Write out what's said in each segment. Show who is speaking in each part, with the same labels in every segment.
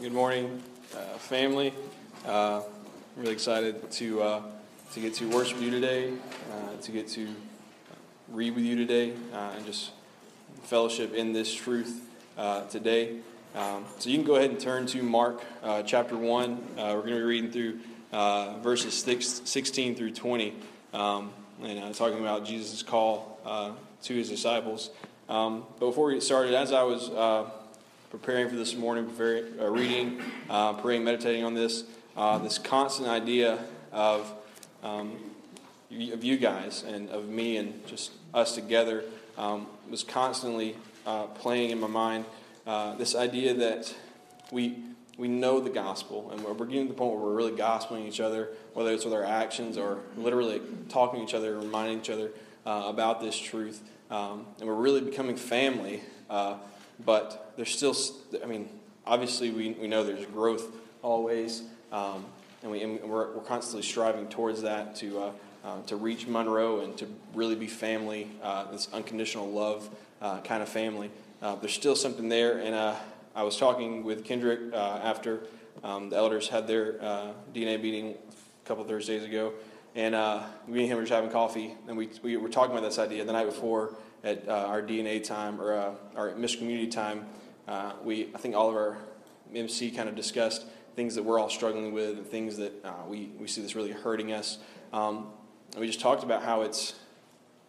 Speaker 1: Good morning, uh, family. Uh, I'm really excited to uh, to get to worship you today, uh, to get to read with you today, uh, and just fellowship in this truth uh, today. Um, so you can go ahead and turn to Mark chapter one. we're going to be reading through verses six, 16 through 20, um, and talking about Jesus' call to his disciples. Um, but before we get started, as I was preparing for this morning, preparing, uh, reading, uh, praying, meditating on this, uh, this constant idea of, um, of you guys and of me and just us together um, was constantly uh, playing in my mind. Uh, this idea that we, we know the gospel and we're getting to the point where we're really gospeling each other, whether it's with our actions or literally talking to each other, reminding each other uh, about this truth. Um, and we're really becoming family but there's still, I mean, obviously we, we know there's growth always, um, and, we, and we're, we're constantly striving towards that to, uh, uh, to reach Monroe and to really be family, uh, this unconditional love uh, kind of family. Uh, there's still something there, and uh, I was talking with Kendrick after um, the elders had their DNA meeting a couple Thursdays ago, and me and him were just having coffee, and we, we were talking about this idea the night before at uh, our DNA time or uh, our mission community time, uh, we I think all of our MC kind of discussed things that we're all struggling with and things that uh, we we see this really hurting us. Um, and we just talked about how it's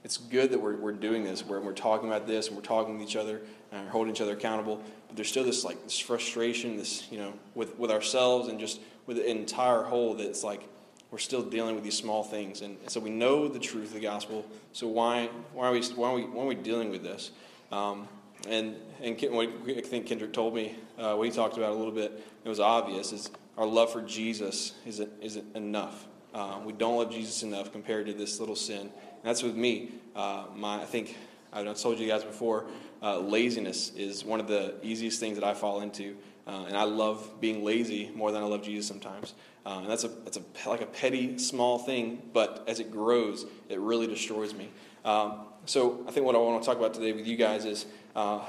Speaker 1: it's good that we're, we're doing this, where we're talking about this and we're talking with each other and we're holding each other accountable. But there's still this like this frustration, this you know, with with ourselves and just with the entire whole that's like we're still dealing with these small things. And, so we know the truth of the gospel. So why, why, are, we, why, are, we, why are we dealing with this? Um, and and what I think Kendrick told me, uh, what he talked about a little bit, it was obvious, is our love for Jesus isn't, isn't enough. Uh, we don't love Jesus enough compared to this little sin. And that's with me. Uh, my, I think, I've told you guys before, uh, laziness is one of the easiest things that I fall into. Uh, and I love being lazy more than I love Jesus sometimes. Uh, and that's a that's a like a petty small thing, but as it grows, it really destroys me. Um, so I think what I want to talk about today with you guys is uh,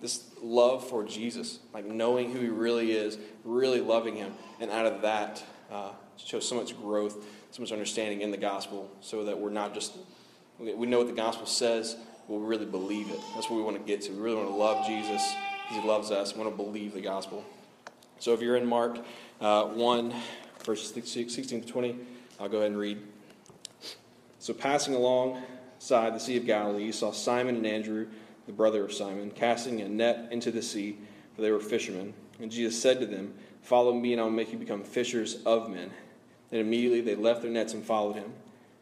Speaker 1: this love for Jesus, like knowing who He really is, really loving Him, and out of that uh, shows so much growth, so much understanding in the gospel, so that we're not just we know what the gospel says, but we really believe it. That's what we want to get to. We really want to love Jesus He loves us. We want to believe the gospel. So if you're in Mark uh, 1, verses 16 to 20, I'll go ahead and read. So passing alongside the Sea of Galilee, he saw Simon and Andrew, the brother of Simon, casting a net into the sea, for they were fishermen. And Jesus said to them, Follow me, and I will make you become fishers of men. And immediately they left their nets and followed him.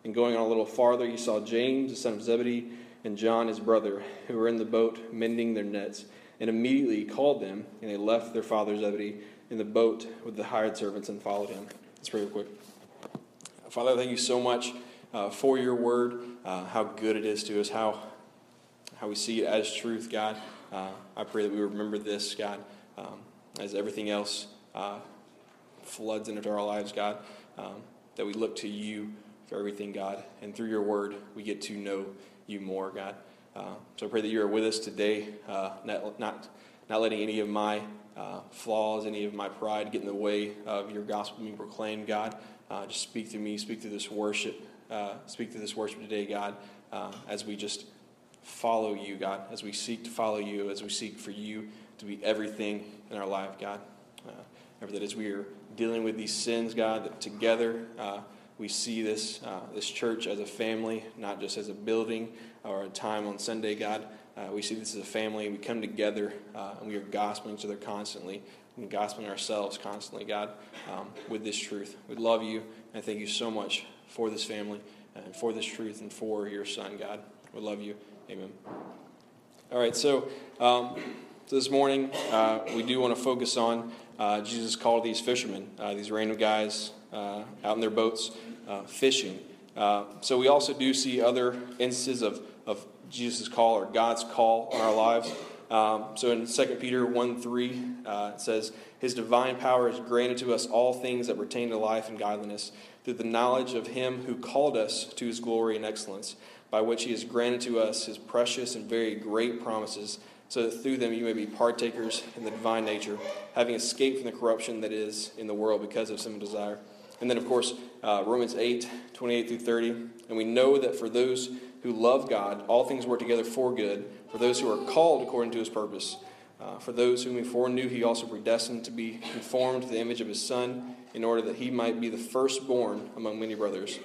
Speaker 1: And going on a little farther, he saw James, the son of Zebedee, and John, his brother, who were in the boat mending their nets. And immediately called them, and they left their father Zebedee in the boat with the hired servants and followed him. Let's pray real quick. Father, thank you so much uh, for your word, uh, how good it is to us, how, how we see it as truth, God. Uh, I pray that we remember this, God, um, as everything else uh, floods into our lives, God, um, that we look to you for everything, God. And through your word, we get to know you more, God. Uh, so I pray that you are with us today, uh, not, not, not letting any of my uh, flaws, any of my pride get in the way of your gospel being proclaimed, God. Uh, just speak to me, speak through this worship, uh, speak through this worship today, God, uh, as we just follow you, God, as we seek to follow you, as we seek for you to be everything in our life, God. Uh, that as we are dealing with these sins, God, that together we see this, this church as a family, not just as a building or a time on Sunday, God. Uh, we see this as a family. We come together uh, and we are gospeling each other constantly and gospeling ourselves constantly, God, um, with this truth. We love you and thank you so much for this family and for this truth and for your son, God. We love you. Amen. All right, so, um, this morning uh, we do want to focus on uh, Jesus called these fishermen, uh, these random guys uh, out in their boats fishing. so we also do see other instances of Jesus' call or God's call on our lives. Um, so in 2 Peter 1 3, uh, it says, His divine power has granted to us all things that pertain to life and godliness through the knowledge of Him who called us to His glory and excellence, by which He has granted to us His precious and very great promises, so that through them you may be partakers in the divine nature, having escaped from the corruption that is in the world because of sin and desire. And then, of course, uh, Romans 8 28 through 30. And we know that for those who love God, all things work together for good, for those who are called according to his purpose. Uh, for those whom he foreknew, he also predestined to be conformed to the image of his Son, in order that he might be the firstborn among many brothers.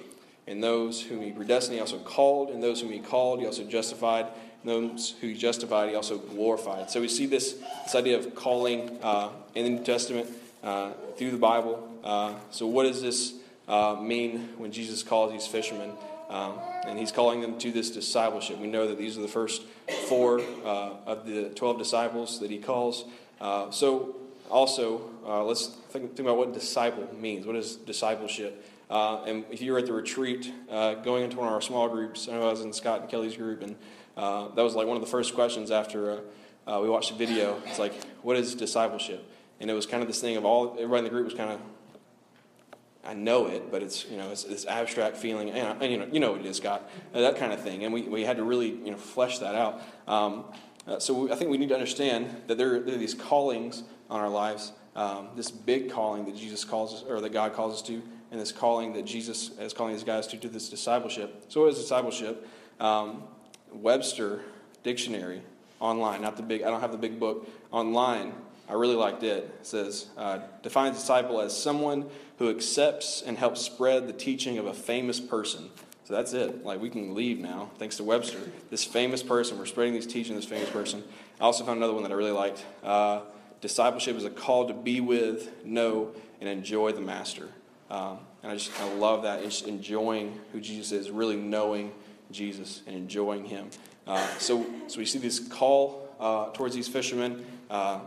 Speaker 1: And those whom he predestined, he also called. And those whom he called, he also justified. And those who he justified, he also glorified. So we see this, this idea of calling uh, in the New Testament uh, through the Bible. Uh, so, what does this uh, mean when Jesus calls these fishermen? Um, and he's calling them to this discipleship. We know that these are the first four uh, of the 12 disciples that he calls. Uh, so, also, uh, let's think, think, about what disciple means. What is discipleship? Uh, and if you were at the retreat, uh, going into one of our small groups, I I was in Scott and Kelly's group, and uh, that was like one of the first questions after we watched the video. It's like, what is discipleship? And it was kind of this thing of all, everybody in the group was kind of I know it, but it's you know it's this abstract feeling, and, and, you know you know what it is, Scott, uh, that kind of thing, and we, we had to really you know flesh that out. Um, uh, so we, I think we need to understand that there, there are these callings on our lives, um, this big calling that Jesus calls us, or that God calls us to, and this calling that Jesus is calling these guys to, to this discipleship. So what is discipleship? Um, Webster dictionary online, not the big. I don't have the big book online. I really liked it. It says uh, defines disciple as someone who accepts and helps spread the teaching of a famous person. So that's it. Like we can leave now, thanks to Webster. This famous person, we're spreading these teachings. This famous person. I also found another one that I really liked. Uh, discipleship is a call to be with, know, and enjoy the Master. Um, and I just I love that. Just enjoying who Jesus is, really knowing Jesus and enjoying Him. Uh, so, so we see this call uh, towards these fishermen, uh,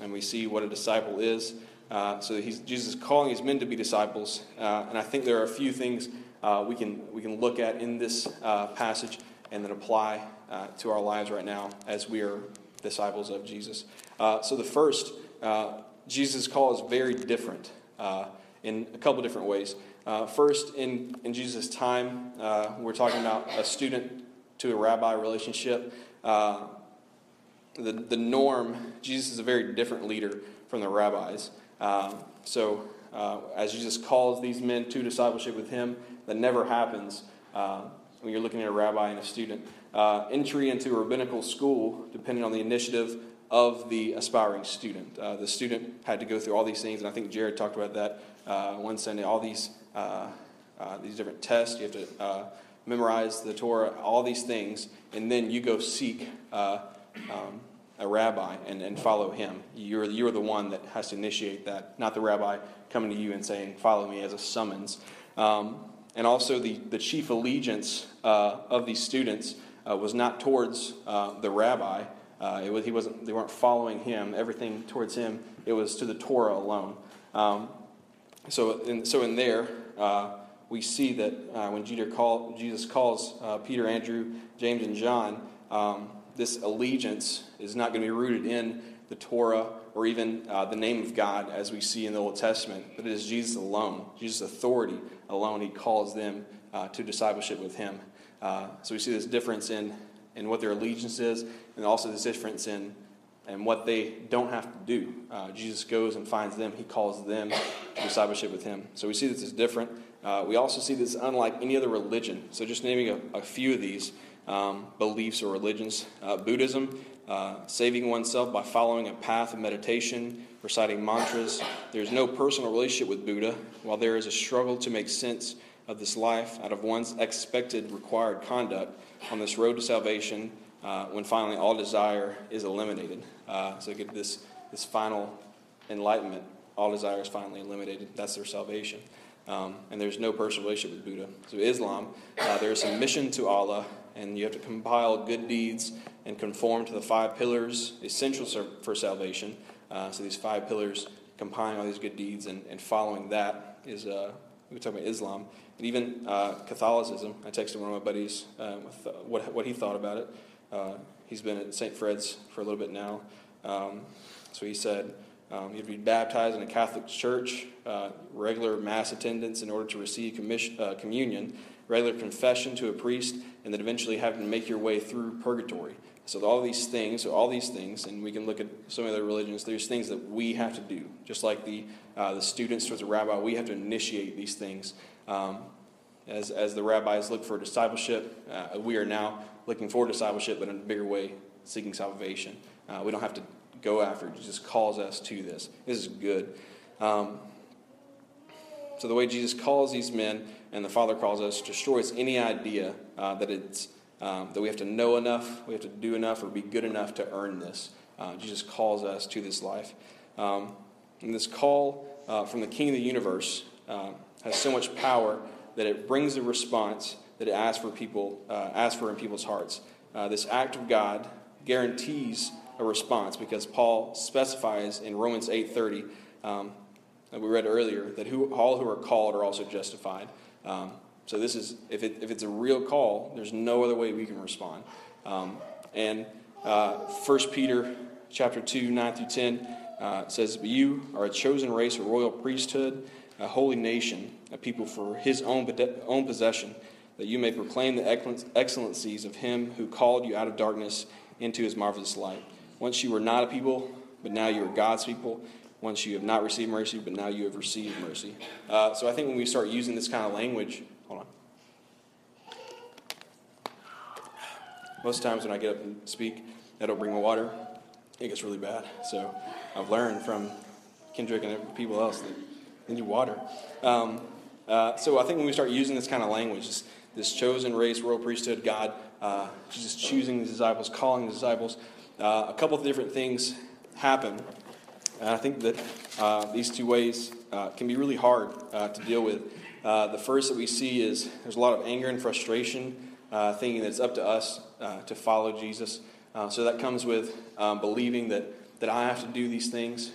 Speaker 1: and we see what a disciple is. Uh, so Jesus is calling his men to be disciples, uh, and I think there are a few things uh, we can we can look at in this uh, passage and then apply uh, to our lives right now as we are disciples of Jesus. so the first, Jesus' call is very different in a couple different ways. first, in in Jesus' time, we're talking about a student to a rabbi relationship. the the norm, Jesus is a very different leader from the rabbis. Um, so, uh, as Jesus calls these men to discipleship with him, that never happens uh, when you're looking at a rabbi and a student. Uh, entry into a rabbinical school depended on the initiative of the aspiring student. Uh, the student had to go through all these things, and I think Jared talked about that uh, one Sunday. All these uh, these different tests, you have to memorize the Torah, all these things, and then you go seek. Um, a rabbi and, and follow him. You're, you're the one that has to initiate that, not the rabbi coming to you and saying, Follow me as a summons. Um, and also, the, the chief allegiance uh, of these students uh, was not towards uh, the rabbi. Uh, it was, he wasn't, they weren't following him, everything towards him. It was to the Torah alone. Um, so, in, so, in there, uh, we see that uh, when Jesus calls Peter, Andrew, James, and John, um, this allegiance is not going to be rooted in the Torah or even uh, the name of God as we see in the Old Testament, but it is Jesus alone, Jesus' authority alone. He calls them uh, to discipleship with Him. Uh, so we see this difference in, in what their allegiance is, and also this difference in and what they don't have to do. Uh, Jesus goes and finds them, He calls them to discipleship with Him. So we see this is different. Uh, we also see this unlike any other religion. So just naming a, a few of these um, beliefs or religions. Uh, Buddhism, uh, saving oneself by following a path of meditation, reciting mantras. There's no personal relationship with Buddha, while there is a struggle to make sense of this life out of one's expected required conduct on this road to salvation uh, when finally all desire is eliminated. Uh, so get this, this final enlightenment, all desire is finally eliminated. That's their salvation. Um, and there's no personal relationship with Buddha. So Islam, uh, there's a mission to Allah and you have to compile good deeds and conform to the five pillars essential for salvation. Uh, so these five pillars, compiling all these good deeds and, and following that is, uh, we talk about Islam. And even uh, Catholicism, I texted one of my buddies uh, with uh, what, what he thought about it. Uh, he's been at St. Fred's for a little bit now. Um, so he said um, you have to be baptized in a Catholic church, regular mass attendance in order to receive uh, communion, regular confession to a priest, and then eventually having to make your way through purgatory. So all these things, so all these things, and we can look at some other religions. There's things that we have to do, just like the uh, the students towards the rabbi. We have to initiate these things. Um, as as the rabbis look for discipleship, uh, we are now looking for discipleship, but in a bigger way, seeking salvation. Uh, we don't have to go after. Jesus calls us to this. This is good. Um, so the way Jesus calls these men and the Father calls us destroys any idea uh, that it's um, that we have to know enough, we have to do enough, or be good enough to earn this. Uh, Jesus calls us to this life. Um, and this call uh, from the King of the universe uh, has so much power that it brings the response that it asks for people, uh, asks for in people's hearts. Uh, this act of God guarantees a response because Paul specifies in Romans 8:30 um, that we read earlier that who, all who are called are also justified. Um, so this is if, it, if it's a real call, there's no other way we can respond. Um, and uh, 1 Peter chapter 2, 9 through 10 uh, says, you are a chosen race, a royal priesthood, a holy nation, a people for his own, own possession, that you may proclaim the excellencies of him who called you out of darkness into his marvelous light. Once you were not a people, but now you are God's people. Once you have not received mercy, but now you have received mercy. Uh, so I think when we start using this kind of language, hold on. Most times when I get up and speak, I don't bring my water. It gets really bad. So I've learned from Kendrick and people else that they need water. Um, uh, so I think when we start using this kind of language, this, this chosen race, royal priesthood, God, uh, Jesus choosing the disciples, calling the disciples, uh, a couple of different things happen. And I think that uh, these two ways uh, can be really hard uh, to deal with. Uh, the first that we see is there's a lot of anger and frustration, uh, thinking that it's up to us to follow Jesus. so that comes with um, believing that, that I have to do these things,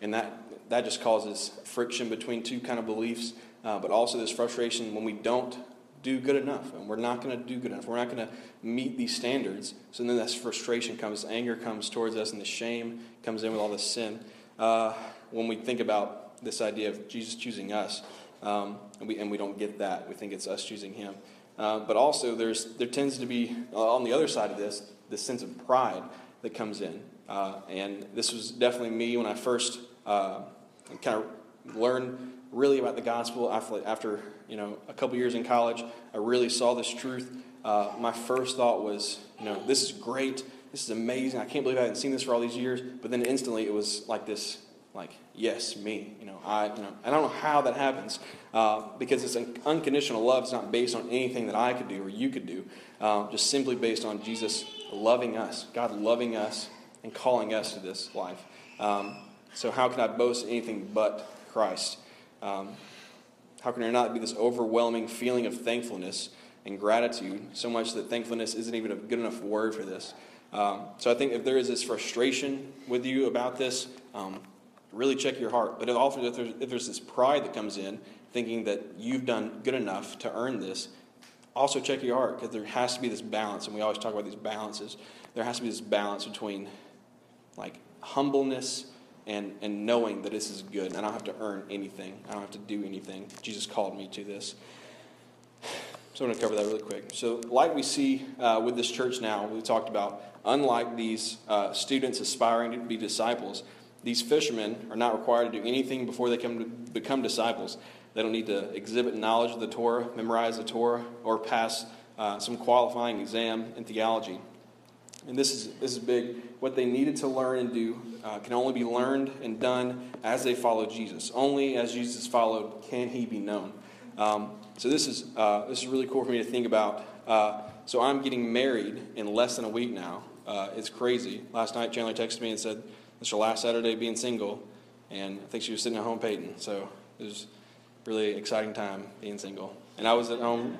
Speaker 1: and that, that just causes friction between two kind of beliefs. but also this frustration when we don't do good enough, and we're not going to do good enough. We're not going to meet these standards. So then this frustration comes, anger comes towards us, and the shame comes in with all this sin. Uh, when we think about this idea of Jesus choosing us, um, and, we, and we don't get that, we think it's us choosing Him. Uh, but also, there's there tends to be on the other side of this this sense of pride that comes in, uh, and this was definitely me when I first uh, kind of learned really about the gospel after, after you know a couple years in college. I really saw this truth. Uh, my first thought was, you know, this is great. This is amazing. I can't believe I hadn't seen this for all these years. But then instantly, it was like this, like yes, me. You know, I, you know, I don't know how that happens uh, because it's an unconditional love. It's not based on anything that I could do or you could do. Uh, just simply based on Jesus loving us, God loving us, and calling us to this life. Um, so how can I boast anything but Christ? Um, how can there not be this overwhelming feeling of thankfulness and gratitude, so much that thankfulness isn't even a good enough word for this? Um, so I think if there is this frustration with you about this, um, really check your heart. But also, if there's, if there's this pride that comes in, thinking that you've done good enough to earn this, also check your heart because there has to be this balance, and we always talk about these balances. There has to be this balance between like humbleness and, and knowing that this is good. And I don't have to earn anything, I don't have to do anything. Jesus called me to this. So I'm going to cover that really quick. So, like we see uh, with this church now, we talked about, unlike these uh, students aspiring to be disciples, these fishermen are not required to do anything before they come to become disciples. They don't need to exhibit knowledge of the Torah, memorize the Torah, or pass uh, some qualifying exam in theology. And this is, this is big. What they needed to learn and do uh, can only be learned and done as they follow Jesus. Only as Jesus followed can he be known. Um, so this is, uh, this is really cool for me to think about. Uh, so I'm getting married in less than a week now. Uh, it's crazy. Last night, Chandler texted me and said, "It's your last Saturday being single," and I think she was sitting at home painting. So it was really exciting time being single. And I was at home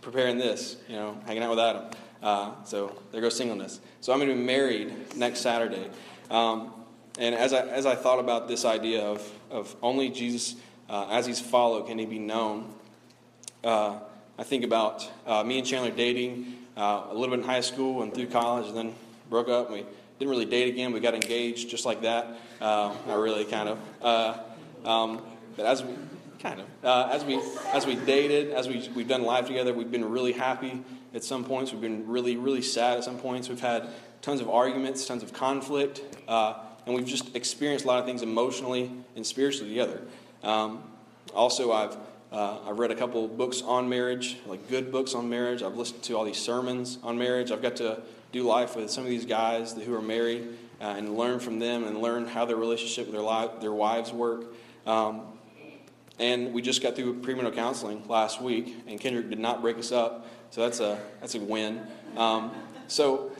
Speaker 1: preparing this, you know, hanging out with Adam. Uh, so there goes singleness. So I'm going to be married next Saturday. Um, and as I, as I thought about this idea of, of only Jesus, uh, as he's followed, can he be known, uh, I think about uh, me and Chandler dating. Uh, a little bit in high school and through college, and then broke up. And we didn't really date again. We got engaged just like that. Uh, not really, kind of. Uh, um, but as we kind of uh, as we as we dated, as we we've done life together, we've been really happy at some points. We've been really really sad at some points. We've had tons of arguments, tons of conflict, uh, and we've just experienced a lot of things emotionally and spiritually together. Um, also, I've uh, I've read a couple books on marriage, like good books on marriage. I've listened to all these sermons on marriage. I've got to do life with some of these guys who are married uh, and learn from them and learn how their relationship with their, li- their wives work. Um, and we just got through premarital counseling last week, and Kendrick did not break us up, so that's a that's a win. Um, so,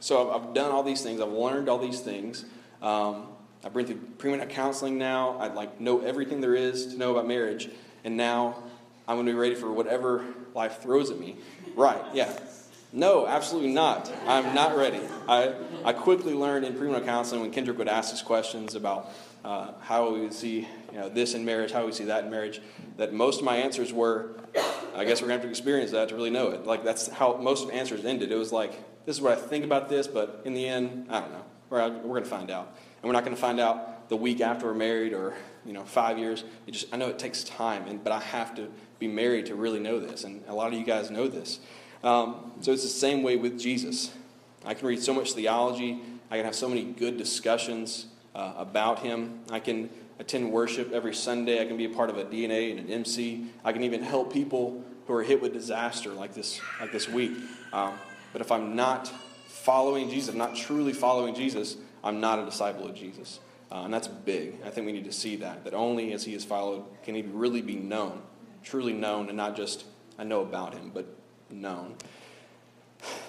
Speaker 1: so I've, I've, done all these things. I've learned all these things. Um, I've been through premarital counseling now. I like know everything there is to know about marriage, and now I'm going to be ready for whatever life throws at me. Right? Yeah. No, absolutely not. I'm not ready. I, I quickly learned in premarital counseling when Kendrick would ask us questions about uh, how we would see you know, this in marriage, how we see that in marriage, that most of my answers were, I guess we're going to have to experience that to really know it. Like, that's how most of answers ended. It was like, this is what I think about this, but in the end, I don't know. We're, going to find out. And we're not going to find out the week after we're married or, you know, five years. It just, I know it takes time, and, but I have to be married to really know this. And a lot of you guys know this. Um, so it's the same way with Jesus. I can read so much theology. I can have so many good discussions uh, about him. I can attend worship every Sunday. I can be a part of a DNA and an MC. I can even help people who are hit with disaster like this, like this week. Um, but if I'm not following Jesus, I'm not truly following Jesus, I'm not a disciple of Jesus. Uh, and that's big. I think we need to see that. That only as he is followed can he really be known, truly known, and not just I know about him, but known.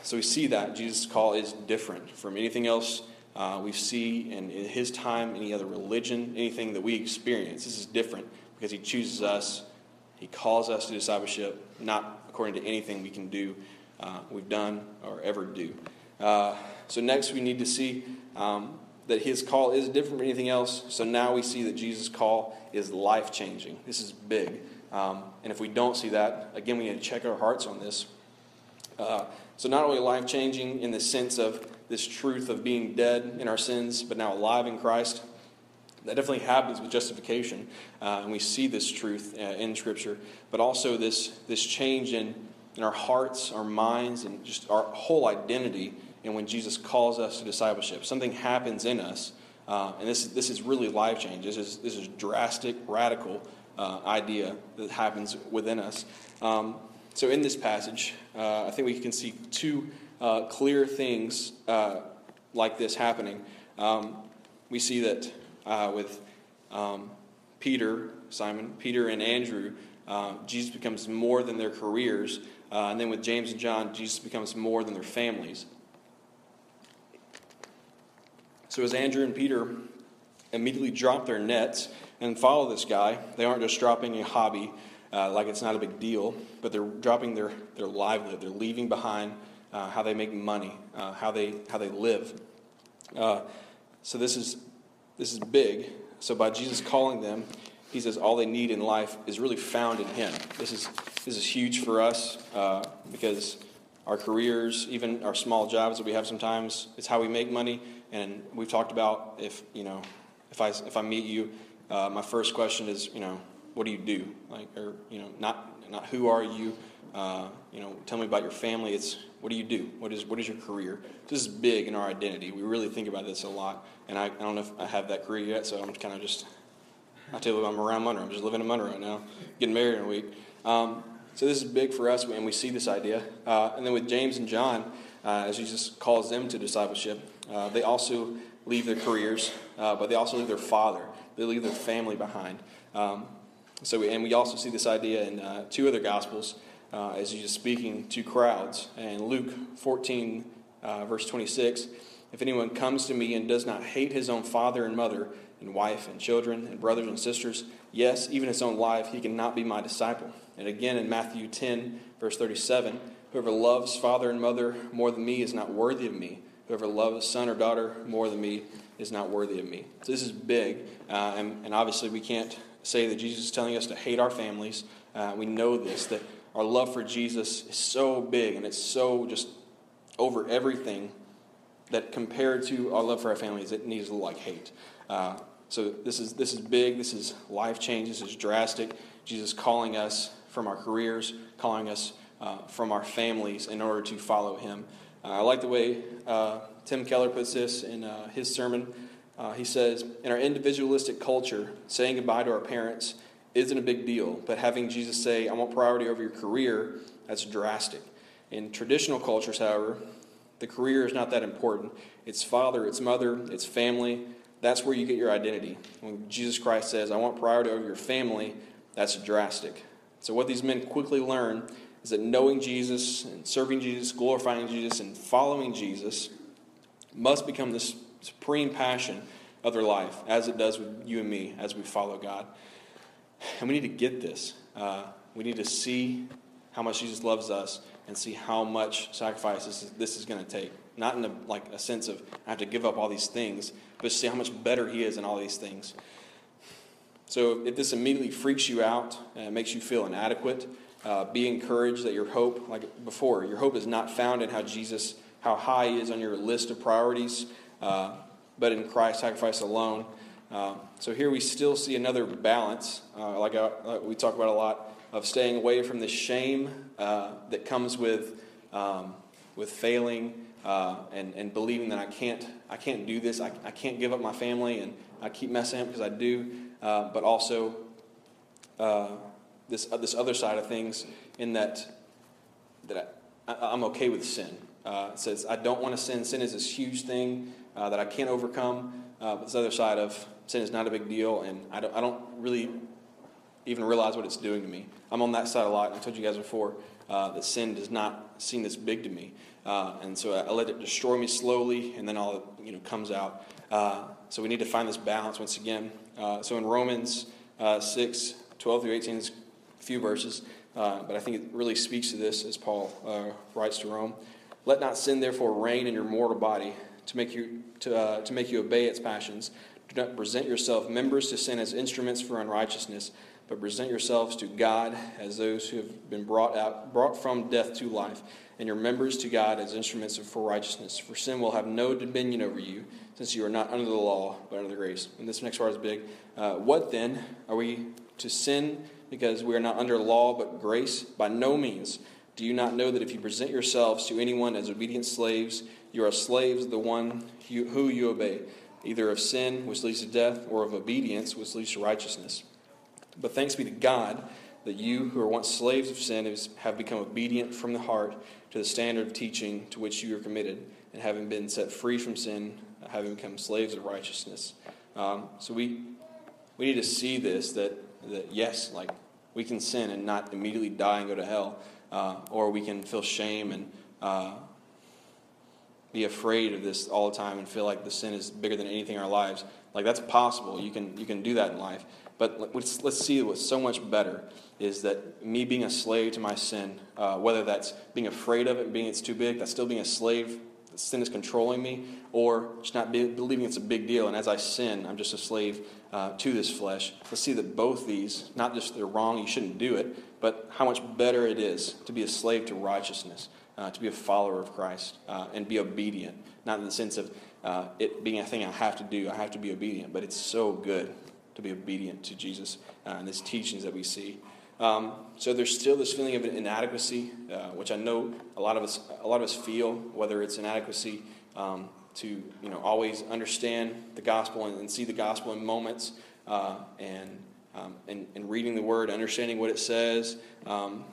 Speaker 1: So we see that Jesus' call is different from anything else uh, we see in, in his time, any other religion, anything that we experience. This is different because he chooses us, he calls us to discipleship, not according to anything we can do, uh, we've done, or ever do. Uh, so next we need to see um, that his call is different from anything else. So now we see that Jesus' call is life changing. This is big. Um, and if we don't see that, again, we need to check our hearts on this. Uh, so, not only life changing in the sense of this truth of being dead in our sins, but now alive in Christ, that definitely happens with justification. Uh, and we see this truth uh, in Scripture, but also this, this change in, in our hearts, our minds, and just our whole identity. And when Jesus calls us to discipleship, something happens in us. Uh, and this, this is really life change. This is, this is drastic, radical uh, idea that happens within us. Um, so, in this passage, uh, I think we can see two uh, clear things uh, like this happening. Um, we see that uh, with um, Peter, Simon, Peter, and Andrew, Jesus becomes more than their careers. and then with James and John, Jesus becomes more than their families. So, as Andrew and Peter immediately drop their nets, and follow this guy. They aren't just dropping a hobby uh, like it's not a big deal, but they're dropping their, their livelihood. They're leaving behind uh, how they make money, uh, how, they, how they live. Uh, so this is, this is big. So by Jesus calling them, he says all they need in life is really found in him. This is, this is huge for us uh, because our careers, even our small jobs that we have sometimes, it's how we make money. And we've talked about if, you know, if I, if I meet you uh, my first question is, you know, what do you do? Like, or you know, not not who are you? Uh, you know, tell me about your family. It's what do you do? What is what is your career? This is big in our identity. We really think about this a lot. And I, I don't know if I have that career yet, so I'm kind of just. I tell you, I'm around Monroe. I'm just living in Monroe right now, getting married in a week. Um, so this is big for us, and we see this idea. Uh, and then with James and John, uh, as Jesus calls them to discipleship, uh, they also leave their careers, uh, but they also leave their father they leave their family behind. Um, so, we, and we also see this idea in uh, two other gospels uh, as he's speaking to crowds. And Luke 14, uh, verse 26 If anyone comes to me and does not hate his own father and mother, and wife and children, and brothers and sisters, yes, even his own life, he cannot be my disciple. And again in Matthew 10, verse 37 Whoever loves father and mother more than me is not worthy of me. Whoever loves son or daughter more than me is not worthy of me. So this is big, uh, and, and, obviously we can't say that Jesus is telling us to hate our families. Uh, we know this, that our love for Jesus is so big and it's so just over everything that compared to our love for our families, it needs to look like hate. Uh, so this is this is big. This is life change. This is drastic. Jesus calling us from our careers, calling us uh, from our families in order to follow Him. Uh, I like the way uh, Tim Keller puts this in uh, his sermon. He says, "In our individualistic culture, saying goodbye to our parents isn't a big deal, but having Jesus say, "I want priority over your career," that's drastic." In traditional cultures, however, the career is not that important. It's father, it's mother, it's family. That's where you get your identity. When Jesus Christ says, I want priority over your family, that's drastic. So, what these men quickly learn is that knowing Jesus and serving Jesus, glorifying Jesus, and following Jesus must become the supreme passion of their life, as it does with you and me as we follow God. And we need to get this. Uh, we need to see how much Jesus loves us and see how much sacrifice this is, this is going to take. Not in a, like a sense of I have to give up all these things, but see how much better He is in all these things. So if this immediately freaks you out and makes you feel inadequate, uh, be encouraged that your hope, like before, your hope is not found in how Jesus, how high He is on your list of priorities, uh, but in Christ's sacrifice alone. Uh, so here we still see another balance, uh, like, I, like we talk about a lot of staying away from the shame uh, that comes with, um, with failing uh, and, and believing that I can't, I can't do this, I, I can't give up my family, and I keep messing up because I do, uh, but also uh, this, uh, this other side of things in that, that I, am okay with sin. Uh, it says, I don't want to sin. Sin is this huge thing that I can't overcome. but this other side of sin is not a big deal, and I don't, I don't really even realize what it's doing to me. I'm on that side a lot. I told you guys before uh, that sin does not seem this big to me, uh, and so I, I, let it destroy me slowly, and then all you know comes out. Uh, so we need to find this balance once again. Uh, so in Romans uh, 6, 12 through 18, is few verses, uh, but I think it really speaks to this as Paul writes to Rome. Let not sin therefore reign in your mortal body to make you to, to make you obey its passions. Do not present yourself members to sin as instruments for unrighteousness but present yourselves to God as those who have been brought out brought from death to life, and your members to God as instruments for righteousness. For sin will have no dominion over you, since you are not under the law, but under the grace. And this next part is big. Uh, what then are we to sin because we are not under law but grace? By no means. Do you not know that if you present yourselves to anyone as obedient slaves, you are slaves of the one who you obey, either of sin, which leads to death, or of obedience, which leads to righteousness? But thanks be to God that you, who are once slaves of sin, have become obedient from the heart to the standard of teaching to which you are committed, and having been set free from sin, having become slaves of righteousness. Um, so we we need to see this that that yes, like we can sin and not immediately die and go to hell, uh, or we can feel shame and uh, be afraid of this all the time and feel like the sin is bigger than anything in our lives. Like that's possible. You can you can do that in life. But let's, let's see what's so much better is that me being a slave to my sin, uh, whether that's being afraid of it, being it's too big, that's still being a slave, sin is controlling me, or just not be, believing it's a big deal, and as I sin, I'm just a slave uh, to this flesh. Let's see that both these, not just they're wrong, you shouldn't do it, but how much better it is to be a slave to righteousness, uh, to be a follower of Christ, uh, and be obedient. Not in the sense of uh, it being a thing I have to do, I have to be obedient, but it's so good to be obedient to Jesus uh, and his teachings that we see. Um, so there's still this feeling of inadequacy, uh, which I know a lot of us a lot of us feel, whether it's inadequacy um, to you know always understand the gospel and, and see the gospel in moments, uh, and, um, and, and reading the word, understanding what it says. Um,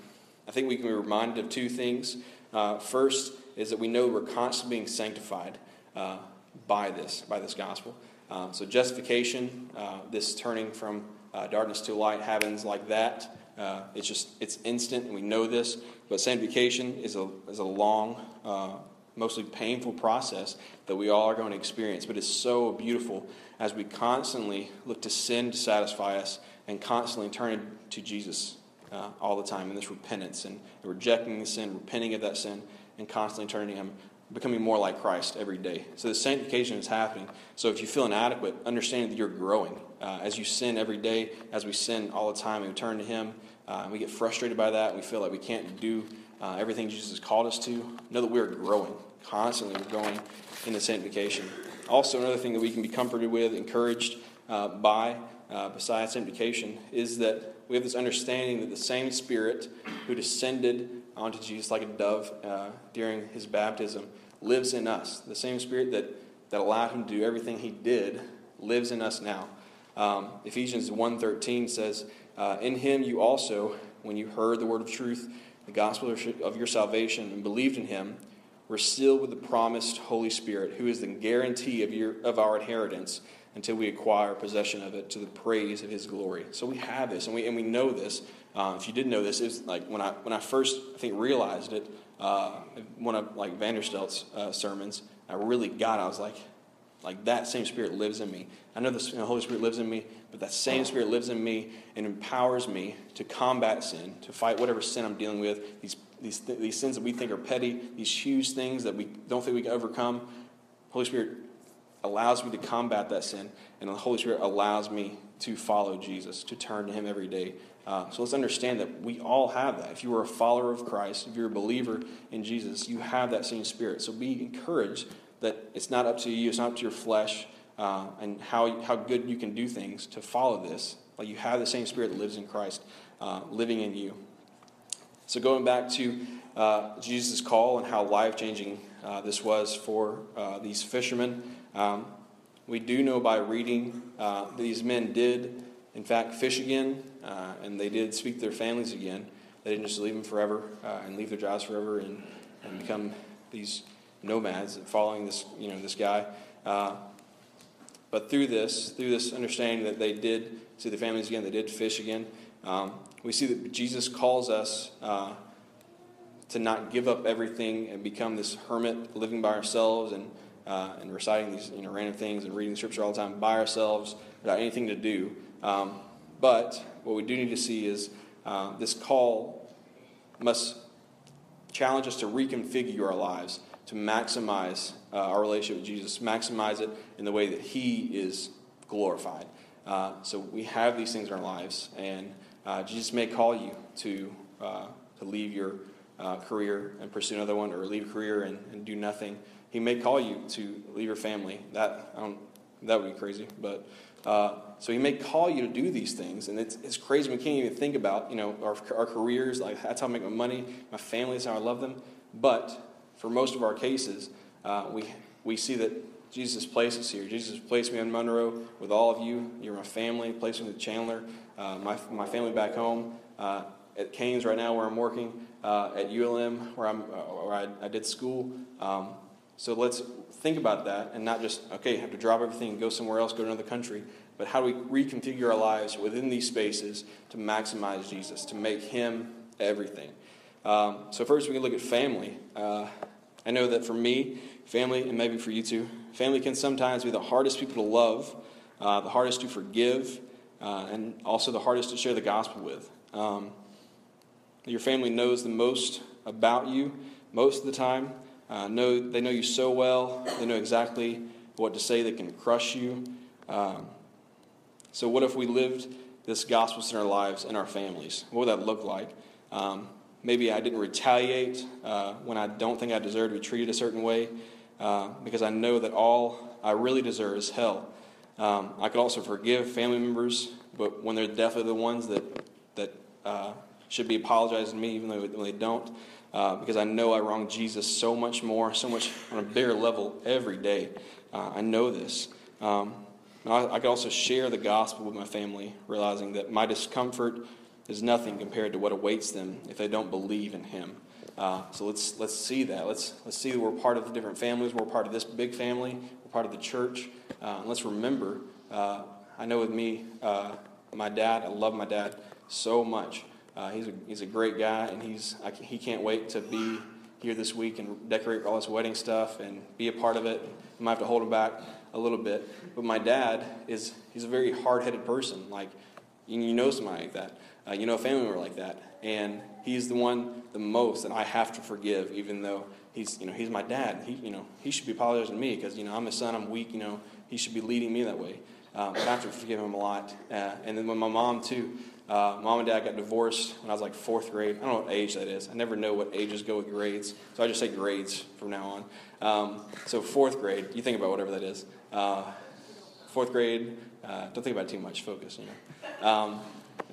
Speaker 1: I think we can be reminded of two things. Uh, first is that we know we're constantly being sanctified uh, by this by this gospel. Um, so justification, uh, this turning from uh, darkness to light happens like that. Uh, it's just it's instant, and we know this. But sanctification is a is a long, uh, mostly painful process that we all are going to experience. But it's so beautiful as we constantly look to sin to satisfy us, and constantly turn to Jesus uh, all the time in this repentance and rejecting the sin, repenting of that sin, and constantly turning to Him becoming more like Christ every day. So the sanctification is happening. So if you feel inadequate, understand that you're growing. Uh, as you sin every day, as we sin all the time and we turn to Him, uh, we get frustrated by that, we feel like we can't do uh, everything Jesus has called us to, know that we are growing constantly. We're growing into sanctification. Also, another thing that we can be comforted with, encouraged uh, by, uh, besides sanctification, is that we have this understanding that the same Spirit who descended onto Jesus like a dove uh, during his baptism lives in us. The same Spirit that, that allowed him to do everything he did lives in us now. Um, Ephesians 1.13 says, uh, In him you also, when you heard the word of truth, the gospel of your salvation, and believed in him, were sealed with the promised Holy Spirit, who is the guarantee of, your, of our inheritance until we acquire possession of it to the praise of his glory. So we have this, and we, and we know this. Uh, if you didn't know this, it's like when I, when I first, I think, realized it, uh, one of like Vanderstelt's uh, sermons, I really got. I was like, like that same Spirit lives in me. I know the Holy Spirit lives in me, but that same Spirit lives in me and empowers me to combat sin, to fight whatever sin I'm dealing with, these, these, these sins that we think are petty, these huge things that we don't think we can overcome. Holy Spirit allows me to combat that sin, and the Holy Spirit allows me to follow Jesus, to turn to Him every day. Uh, so let's understand that we all have that. If you are a follower of Christ, if you're a believer in Jesus, you have that same Spirit. So be encouraged that it's not up to you, it's not up to your flesh uh, and how, how good you can do things to follow this. Like you have the same spirit that lives in Christ uh, living in you. So going back to uh, Jesus' call and how life changing uh, this was for uh, these fishermen, um, we do know by reading uh, these men did, in fact, fish again, and they did speak to their families again. They didn't just leave them forever and leave their jobs forever and, and become these nomads following this, you know, this guy. Uh, but through this, through this understanding that they did see the families again, they did fish again, um, we see that Jesus calls us uh, to not give up everything and become this hermit living by ourselves and, uh, and reciting these you know, random things and reading scripture all the time by ourselves without anything to do. Um, but what we do need to see is uh, this call must challenge us to reconfigure our lives to maximize uh, our relationship with Jesus, maximize it in the way that He is glorified. Uh, so we have these things in our lives, and uh, Jesus may call you to uh, to leave your uh, career and pursue another one, or leave a career and, and, do nothing. He may call you to leave your family. That that would be crazy, but. Uh, so he may call you to do these things, and it's, it's crazy. We can't even think about, you know, our, our careers. Like that's how I make my money. My family is how I love them. But for most of our cases, uh, we, we see that Jesus placed us here. Jesus placed me in Monroe with all of you. You're my family. Placed me with Chandler, uh, my, my family back home. Uh, at Canes right now, where I'm working. Uh, at ULM, where, I'm, uh, where I, I did school. Um, so let's think about that and not just, okay, have to drop everything and go somewhere else, go to another country. But how do we reconfigure our lives within these spaces to maximize Jesus, to make Him everything? Um, so, first, we can look at family. Uh, I know that for me, family, and maybe for you too, family can sometimes be the hardest people to love, uh, the hardest to forgive, uh, and also the hardest to share the gospel with. Um, your family knows the most about you most of the time. Uh, know they know you so well. They know exactly what to say that can crush you. Um, so, what if we lived this gospel in our lives and our families? What would that look like? Um, Maybe I didn't retaliate uh, when I don't think I deserve to be treated a certain way uh, because I know that all I really deserve is hell. Um, I could also forgive family members, but when they're definitely the ones that, that uh, should be apologizing to me, even though when they don't, uh, because I know I wrong Jesus so much more, so much on a bigger level every day. Uh, I know this. Um, I, I could also share the gospel with my family, realizing that my discomfort is nothing compared to what awaits them if they don't believe in Him. Uh, so let's let's see that. Let's let's see that we're part of the different families. We're part of this big family. We're part of the church. Uh, and let's remember. Uh, I know with me, uh, my dad. I love my dad so much. Uh, he's a he's a great guy, and he's I, he can't wait to be here this week and decorate all his wedding stuff and be a part of it. I might have to hold him back a little bit, but my dad is he's a very hard-headed person. Like you know somebody like that. Uh, you know a family member like that, and he's the one the most that I have to forgive, even though he's you know he's my dad. He you know he should be apologizing to me because you know I'm his son. I'm weak. You know he should be leading me that way. Um, but I have to forgive him a lot. Uh, and then when my mom, too, uh, mom and dad got divorced when I was like fourth grade. I don't know what age that is. I never know what ages go with grades. So I just say grades from now on. Um, so fourth grade, you think about whatever that is. Uh, fourth grade, uh, don't think about it too much. Focus, you know. Um,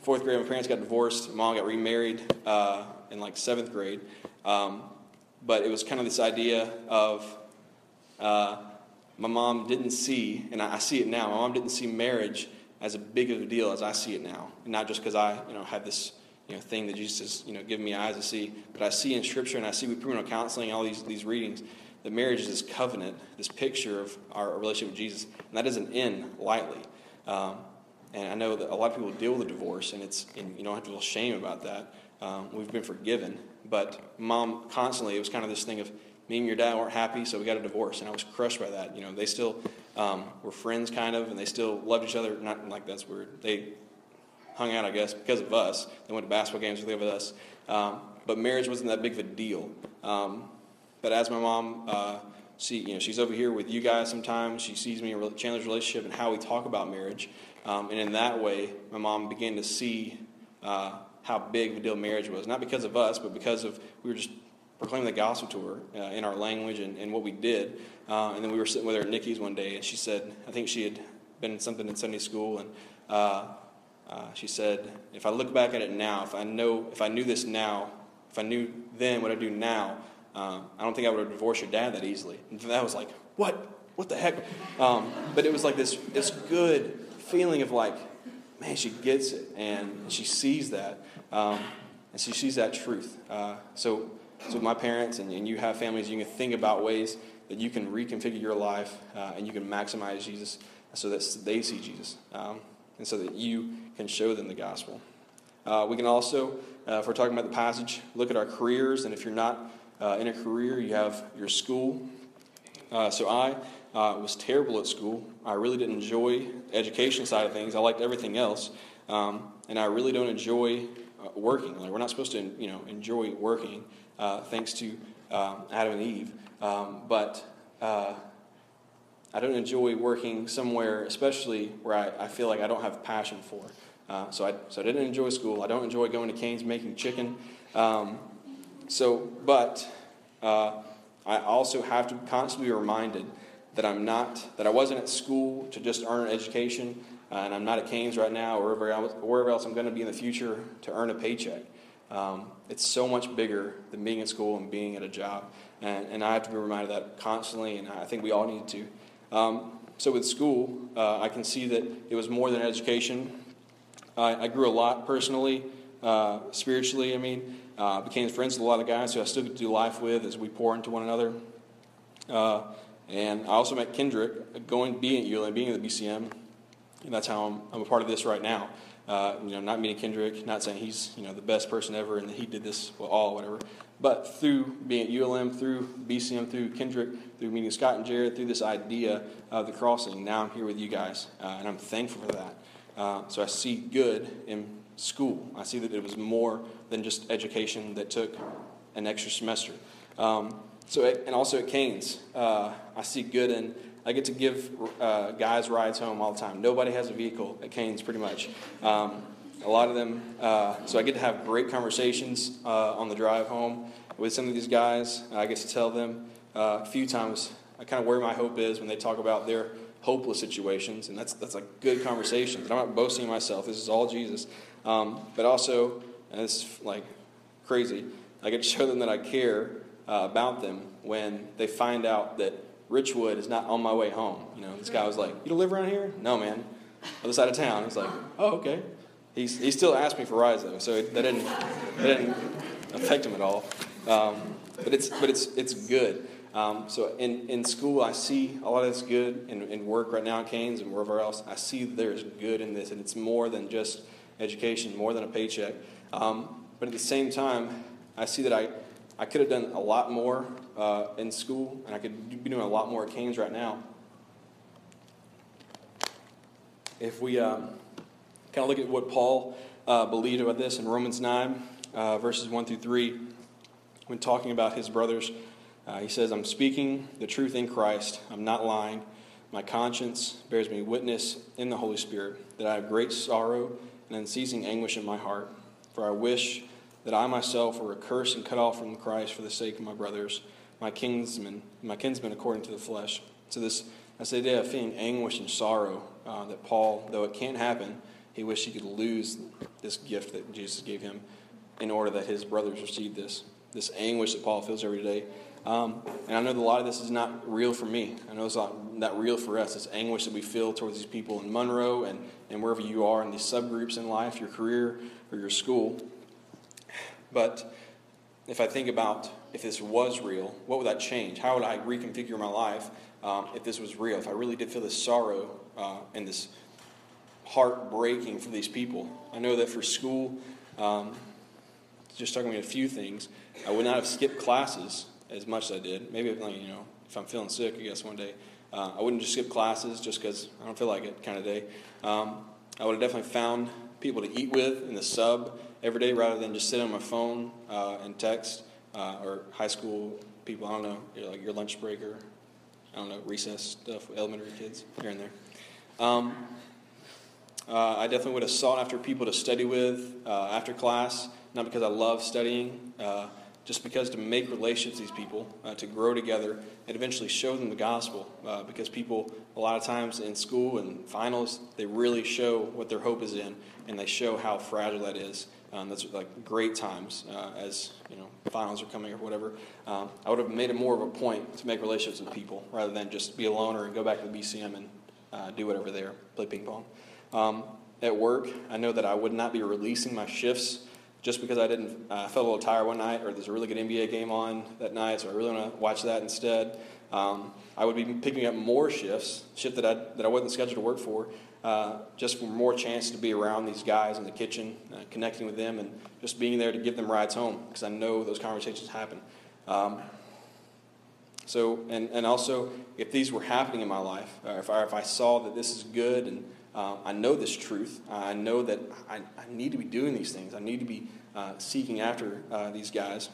Speaker 1: fourth grade, my parents got divorced. Mom got remarried uh, in like seventh grade. Um, but it was kind of this idea of uh, my mom didn't see, and I, I see it now. My mom didn't see marriage as a big of a deal as I see it now, and not just because I, you know, had this, you know, thing that Jesus has, you know, given me eyes to see, but I see in Scripture and I see with premarital counseling, all these these readings, that marriage is this covenant, this picture of our relationship with Jesus, and that doesn't end lightly. Um, and I know that a lot of people deal with a divorce, and it's and you don't have to feel shame about that. Um, we've been forgiven, but mom constantly it was kind of this thing of me and your dad weren't happy, so we got a divorce, and I was crushed by that. You know, they still um, were friends, kind of, and they still loved each other. Not like that's weird. They hung out, I guess, because of us. They went to basketball games with us. Um, but marriage wasn't that big of a deal. Um, but as my mom, uh, see, you know, she's over here with you guys sometimes. She sees me in Chandler's relationship and how we talk about marriage, um, and in that way, my mom began to see uh, how big of a deal marriage was. Not because of us, but because of we were just proclaiming the gospel to her uh, in our language and, and what we did. Uh, and then we were sitting with her at Nikki's one day, and she said, I think she had been in something in Sunday school, and uh, uh, she said, if I look back at it now, if I know, if I knew this now, if I knew then what I do now, uh, I don't think I would have divorced your dad that easily. And that was like, what? What the heck? Um, but it was like this, this good feeling of like, man, she gets it, and she sees that, um, and she sees that truth. Uh, so so, my parents and, and you have families, you can think about ways that you can reconfigure your life uh, and you can maximize Jesus so that they see Jesus um, and so that you can show them the gospel. Uh, we can also, uh, if we're talking about the passage, look at our careers. And if you're not uh, in a career, you have your school. Uh, so, I uh, was terrible at school. I really didn't enjoy the education side of things. I liked everything else. Um, and I really don't enjoy working. Like, we're not supposed to, you know, enjoy working uh, thanks to um, Adam and Eve. Um, but uh, I don't enjoy working somewhere, especially where I, I feel like I don't have passion for. Uh, so, I, so I didn't enjoy school. I don't enjoy going to Cane's making chicken. Um, so, but uh, I also have to constantly be reminded that I'm not, that I wasn't at school to just earn an education, uh, and I'm not at Cane's right now, or wherever else, wherever else I'm going to be in the future to earn a paycheck. Um, it's so much bigger than being in school and being at a job. And, and I have to be reminded of that constantly, and I think we all need to. Um, so with school, uh, I can see that it was more than education. I, I grew a lot personally, uh, spiritually. I mean, uh, became friends with a lot of guys who I still do life with as we pour into one another. Uh, and I also met Kendrick going being at ULM, being at the BCM, and that's how I'm, I'm a part of this right now. Uh, you know, not meeting Kendrick, not saying he's you know the best person ever and that he did this well, all whatever, but through being at ULM, through BCM, through Kendrick, through meeting Scott and Jared, through this idea of the crossing, now I'm here with you guys, uh, and I'm thankful for that. Uh, so I see good in school. I see that it was more than just education that took an extra semester. Um, so at, and also at Cane's, uh, I see good in I get to give uh, guys rides home all the time. Nobody has a vehicle at Cane's, pretty much. Um, a lot of them, uh, so I get to have great conversations uh, on the drive home with some of these guys. I get to tell them uh, a few times I kind of where my hope is when they talk about their hopeless situations, and that's that's like good conversations. I'm not boasting myself. This is all Jesus, um, but also, and this is like crazy. I get to show them that I care uh, about them when they find out that Richwood is not on my way home. You know, this guy was like, "You don't live around here?" No, man, other side of town. He's like, "Oh, okay." He's, he still asked me for rides though, so it, that didn't that didn't affect him at all. Um, but it's but it's it's good. Um, so in, in school, I see a lot of this good in, in work right now at Cane's and wherever else. I see there's good in this, and it's more than just education, more than a paycheck. Um, but at the same time, I see that I, I could have done a lot more uh, in school, and I could be doing a lot more at Cane's right now. If we um, kind of look at what Paul uh, believed about this in Romans 9, uh, verses 1 through 3, when talking about his brothers, uh, he says, I'm speaking the truth in Christ, I'm not lying. My conscience bears me witness in the Holy Spirit that I have great sorrow and unceasing anguish in my heart. For I wish that I myself were accursed and cut off from Christ for the sake of my brothers, my kinsmen, my kinsmen according to the flesh. So this, this idea of feeling anguish and sorrow uh, that Paul, though it can't happen, he wished he could lose this gift that Jesus gave him in order that his brothers receive this. This anguish that Paul feels every day. Um, and I know that a lot of this is not real for me. I know it's not that real for us. This anguish that we feel towards these people in Monroe and, and wherever you are in these subgroups in life, your career or your school. But if I think about if this was real, what would that change? How would I reconfigure my life um, if this was real? If I really did feel this sorrow uh, and this heartbreaking for these people. I know that for school, um, just talking about a few things, I would not have skipped classes as much as I did. Maybe like, you know, if I'm feeling sick, I guess one day, uh, I wouldn't just skip classes just because I don't feel like it kind of day. Um, I would have definitely found people to eat with in the sub every day rather than just sit on my phone uh, and text uh, or high school people. I don't know, like your lunch breaker. I don't know, recess stuff, elementary kids here and there. Um, uh, I definitely would have sought after people to study with uh, after class, not because I love studying, uh, just because to make relationships with these people, uh, to grow together, and eventually show them the gospel. Uh, because people, a lot of times in school and finals, they really show what their hope is in, and they show how fragile that is. Um, that's like great times uh, as you know finals are coming or whatever. Um, I would have made it more of a point to make relationships with people rather than just be a loner and go back to the BCM and do whatever there, play ping pong. Um, at work, I know that I would not be releasing my shifts just because I didn't uh, felt a little tired one night, or there's a really good NBA game on that night, so I really want to watch that instead. Um, I would be picking up more shifts, shift that I that I wasn't scheduled to work for, uh, just for more chance to be around these guys in the kitchen, uh, connecting with them, and just being there to give them rides home because I know those conversations happen. Um, so, and, and also, if these were happening in my life, or if I, if I saw that this is good and um, I know this truth. I know that I, I, need to be doing these things. I need to be uh, seeking after uh, these guys.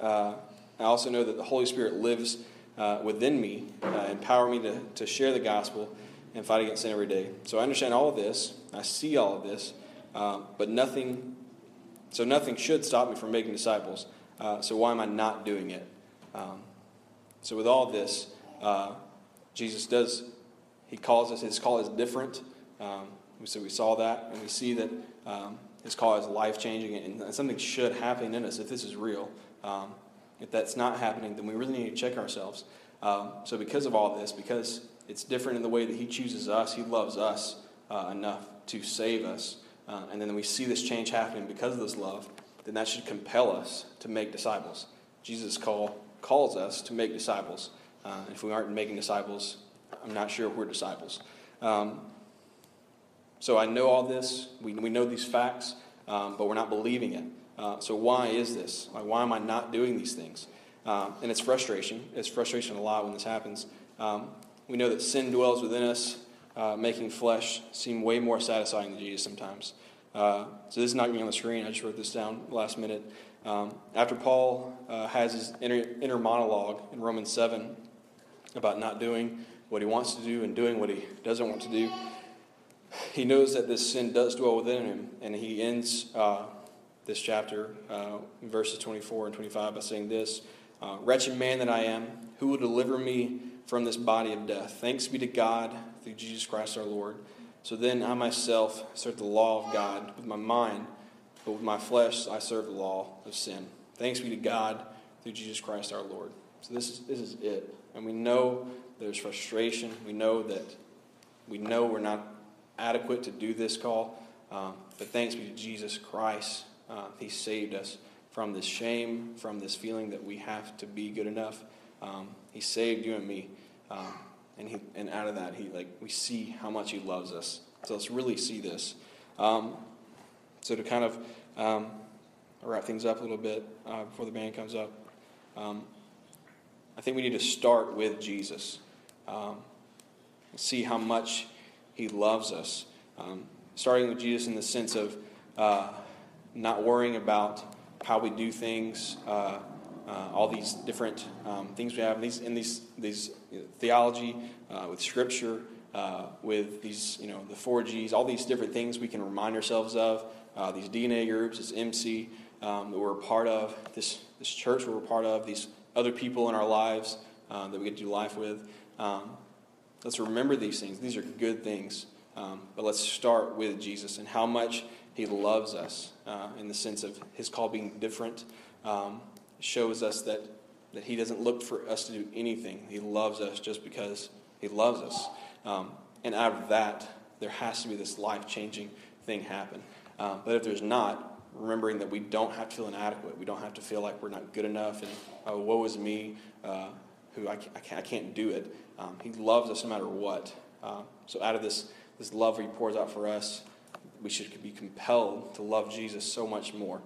Speaker 1: Uh, I also know that the Holy Spirit lives uh, within me, uh, empower me to, to share the gospel and fight against sin every day. So I understand all of this. I see all of this, uh, but nothing. So nothing should stop me from making disciples. so why am I not doing it? Um, so with all this, Jesus does he calls us, his call is different. Um, so we saw that, and we see that um, his call is life changing, and something should happen in us if this is real. Um, if that's not happening, then we really need to check ourselves. Um, so, because of all this, because it's different in the way that he chooses us, he loves us uh, enough to save us, uh, and then we see this change happening because of this love, then that should compel us to make disciples. Jesus' call calls us to make disciples. Uh, if we aren't making disciples, I'm not sure if we're disciples. Um, so I know all this. We, we know these facts, um, but we're not believing it. Uh, so why is this? Like, why am I not doing these things? Um, and it's frustration. It's frustration a lot when this happens. Um, we know that sin dwells within us, uh, making flesh seem way more satisfying than Jesus sometimes. Uh, so this is not going to be on the screen. I just wrote this down last minute. Um, after Paul uh, has his inner, inner monologue in Romans 7 about not doing what he wants to do and doing what he doesn't want to do. He knows that this sin does dwell within him, and he ends uh, this chapter, uh, verses 24 and 25, by saying this uh, Wretched man that I am, who will deliver me from this body of death? Thanks be to God through Jesus Christ our Lord. So then I myself serve the law of God with my mind, but with my flesh I serve the law of sin. Thanks be to God through Jesus Christ our Lord. So this is, this is it. And we know there's frustration. We know that we know we're not adequate to do this call. Um, but thanks be to Jesus Christ. Uh, he saved us from this shame, from this feeling that we have to be good enough. Um, he saved you and me. Um, and, he, and out of that, he, like, we see how much He loves us. So let's really see this. Um, so to kind of um, wrap things up a little bit uh, before the band comes up, um, I think we need to start with Jesus um, see how much He loves us. Um, starting with Jesus in the sense of uh, not worrying about how we do things, uh, uh, all these different um, things we have in these, in these, these you know, theology, uh, with scripture, uh, with these, you know, the 4Gs, all these different things we can remind ourselves of, uh, these DNA groups, this MC um, that we're a part of, this, this church we're a part of, these other people in our lives that we get to do life with. Um, let's remember these things. These are good things. Um, but let's start with Jesus and how much he loves us uh, in the sense of his call being different. Um, shows us that, that he doesn't look for us to do anything. He loves us just because he loves us. Um, and out of that, there has to be this life changing thing happen. Um, but if there's not, remembering that we don't have to feel inadequate. We don't have to feel like we're not good enough and, oh, woe is me, uh, who I can't, I can't, I can't, do it. Um, he loves us no matter what. Uh, so out of this, this love he pours out for us, we should be compelled to love Jesus so much more.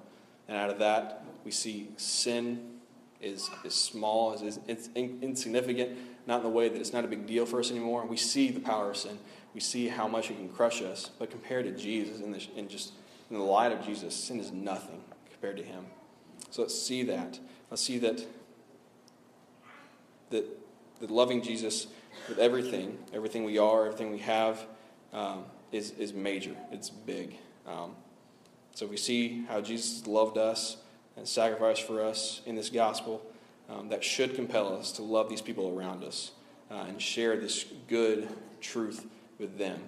Speaker 1: And out of that, we see sin is, is small, is, is insignificant, not in the way that it's not a big deal for us anymore. We see the power of sin. We see how much it can crush us. But compared to Jesus, in, the, in just in the light of Jesus, sin is nothing compared to him. So let's see that. Let's see that, that, that loving Jesus with everything, everything we are, everything we have, um, is, is major. It's big. Um, so we see how Jesus loved us and sacrificed for us in this gospel. Um, that should compel us to love these people around us uh, and share this good truth with them.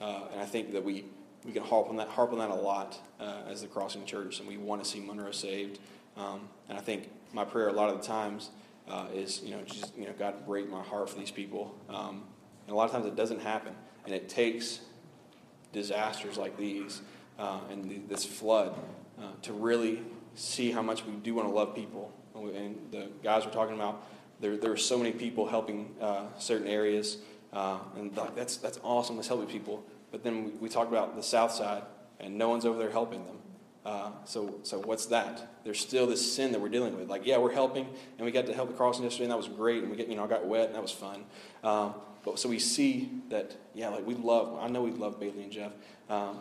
Speaker 1: Uh, and I think that we, we can harp on that, harp on that a lot uh, as the Crossing Church, and we want to see Monroe saved. Um, and I think my prayer a lot of the times uh, is, you know, just, you know, God, break my heart for these people. Um, and a lot of times it doesn't happen. And it takes disasters like these uh, and this flood uh, to really see how much we do want to love people. And the guys were talking about there, there are so many people helping uh, certain areas, uh, and that's, that's awesome, let's help people. But then we, we talk about the south side, and no one's over there helping them. Uh, so, so what's that? There's still this sin that we're dealing with. Like, yeah, we're helping, and we got to help the crossing yesterday, and that was great. And we get, you know, I got wet, and that was fun. Um, but so we see that, yeah, like we love. I know we love Bailey and Jeff, um,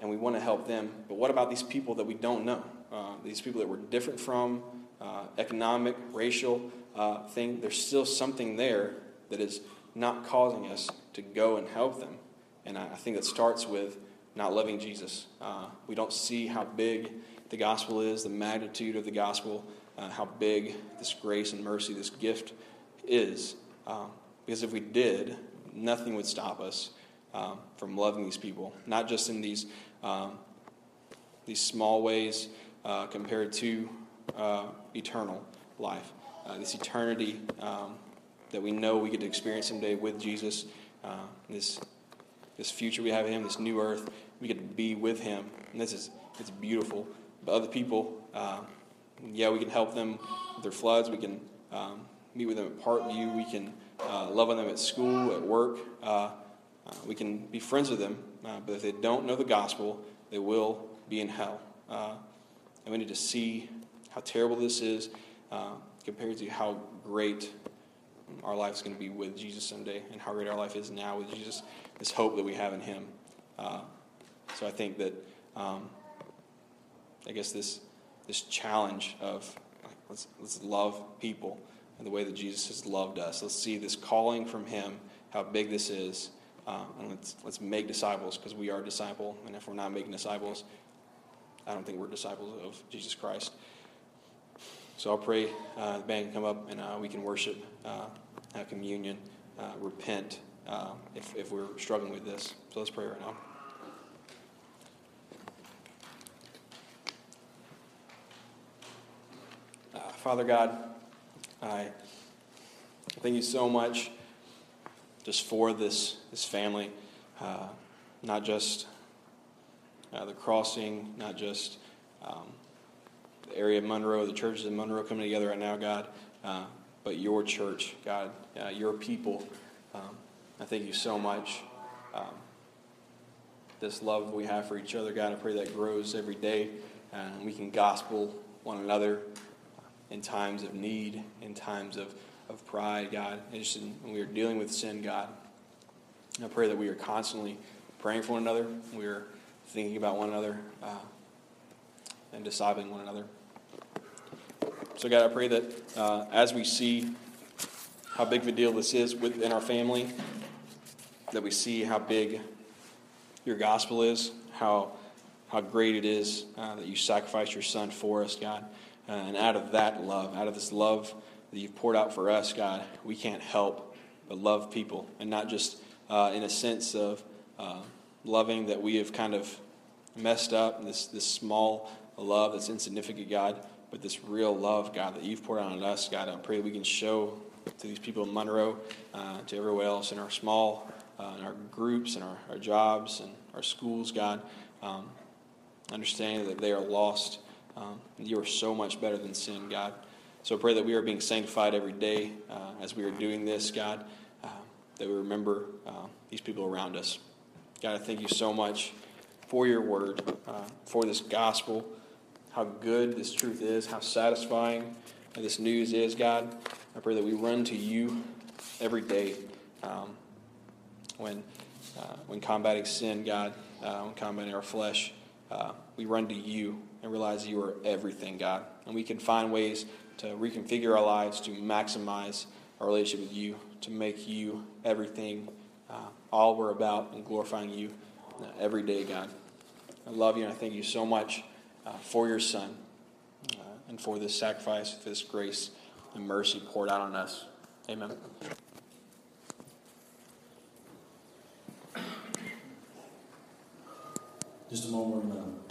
Speaker 1: and we want to help them. But what about these people that we don't know? Uh, these people that we're different from, uh, economic, racial uh, thing. There's still something there that is not causing us to go and help them. And I, I think that starts with not loving Jesus. Uh, we don't see how big the gospel is, the magnitude of the gospel, uh, how big this grace and mercy, this gift is. Um, because if we did, nothing would stop us um, from loving these people, not just in these um, these small ways uh, compared to uh, eternal life, uh, this eternity um, that we know we get to experience someday with Jesus, uh, this this future we have in Him, this new earth, we get to be with Him, and this is it's beautiful. But other people, uh, yeah, we can help them with their floods. We can um, meet with them at Parkview. We can uh, love on them at school, at work. Uh, we can be friends with them, uh, but if they don't know the gospel, they will be in hell. Uh, and we need to see how terrible this is uh, compared to how great our life is going to be with Jesus someday and how great our life is now with Jesus, this hope that we have in Him. Uh, so I think that, um, I guess, this, this challenge of let's, let's love people in the way that Jesus has loved us. Let's see this calling from Him, how big this is, uh, and let's, let's make disciples because we are disciple. And if we're not making disciples, I don't think we're disciples of Jesus Christ. So I'll pray uh, the band can come up and uh, we can worship, uh, have communion, uh, repent uh, if, if we're struggling with this. So let's pray right now. Father God, I thank you so much just for this, this family, uh, not just uh, the crossing, not just um, the area of Monroe, the churches in Monroe coming together right now, God, uh, but your church, God, uh, your people. Um, I thank you so much. Um, this love we have for each other, God, I pray that grows every day and we can gospel one another in times of need, in times of of pride, God. And just in, when we are dealing with sin, God, I pray that we are constantly praying for one another. We are thinking about one another uh, and discipling one another. So, God, I pray that uh, as we see how big of a deal this is within our family, that we see how big your gospel is, how, how great it is uh, that you sacrificed your son for us, God. Uh, and out of that love, out of this love that you've poured out for us, God, we can't help but love people. And not just uh, in a sense of uh, loving that we have kind of messed up, this, this small love that's insignificant, God, but this real love, God, that you've poured out on us, God. I pray we can show to these people in Monroe, uh, to everywhere else in our small, uh, in our groups, and our, our jobs, and our schools, God, um, understanding that they are lost. Um, you are so much better than sin, God. So I pray that we are being sanctified every day uh, as we are doing this, God, uh, that we remember uh, these people around us. God, I thank you so much for your word, uh, for this gospel, how good this truth is, how satisfying this news is, God. I pray that we run to you every day um, when, uh, when combating sin, God, uh, when combating our flesh. We run to you and realize you are everything, God. And we can find ways to reconfigure our lives to maximize our relationship with you, to make you everything, uh, all we're about, and glorifying you uh, every day, God. I love you and I thank you so much uh, for your Son uh, and for this sacrifice, for this grace and mercy poured out on us. Amen.
Speaker 2: Just a moment, to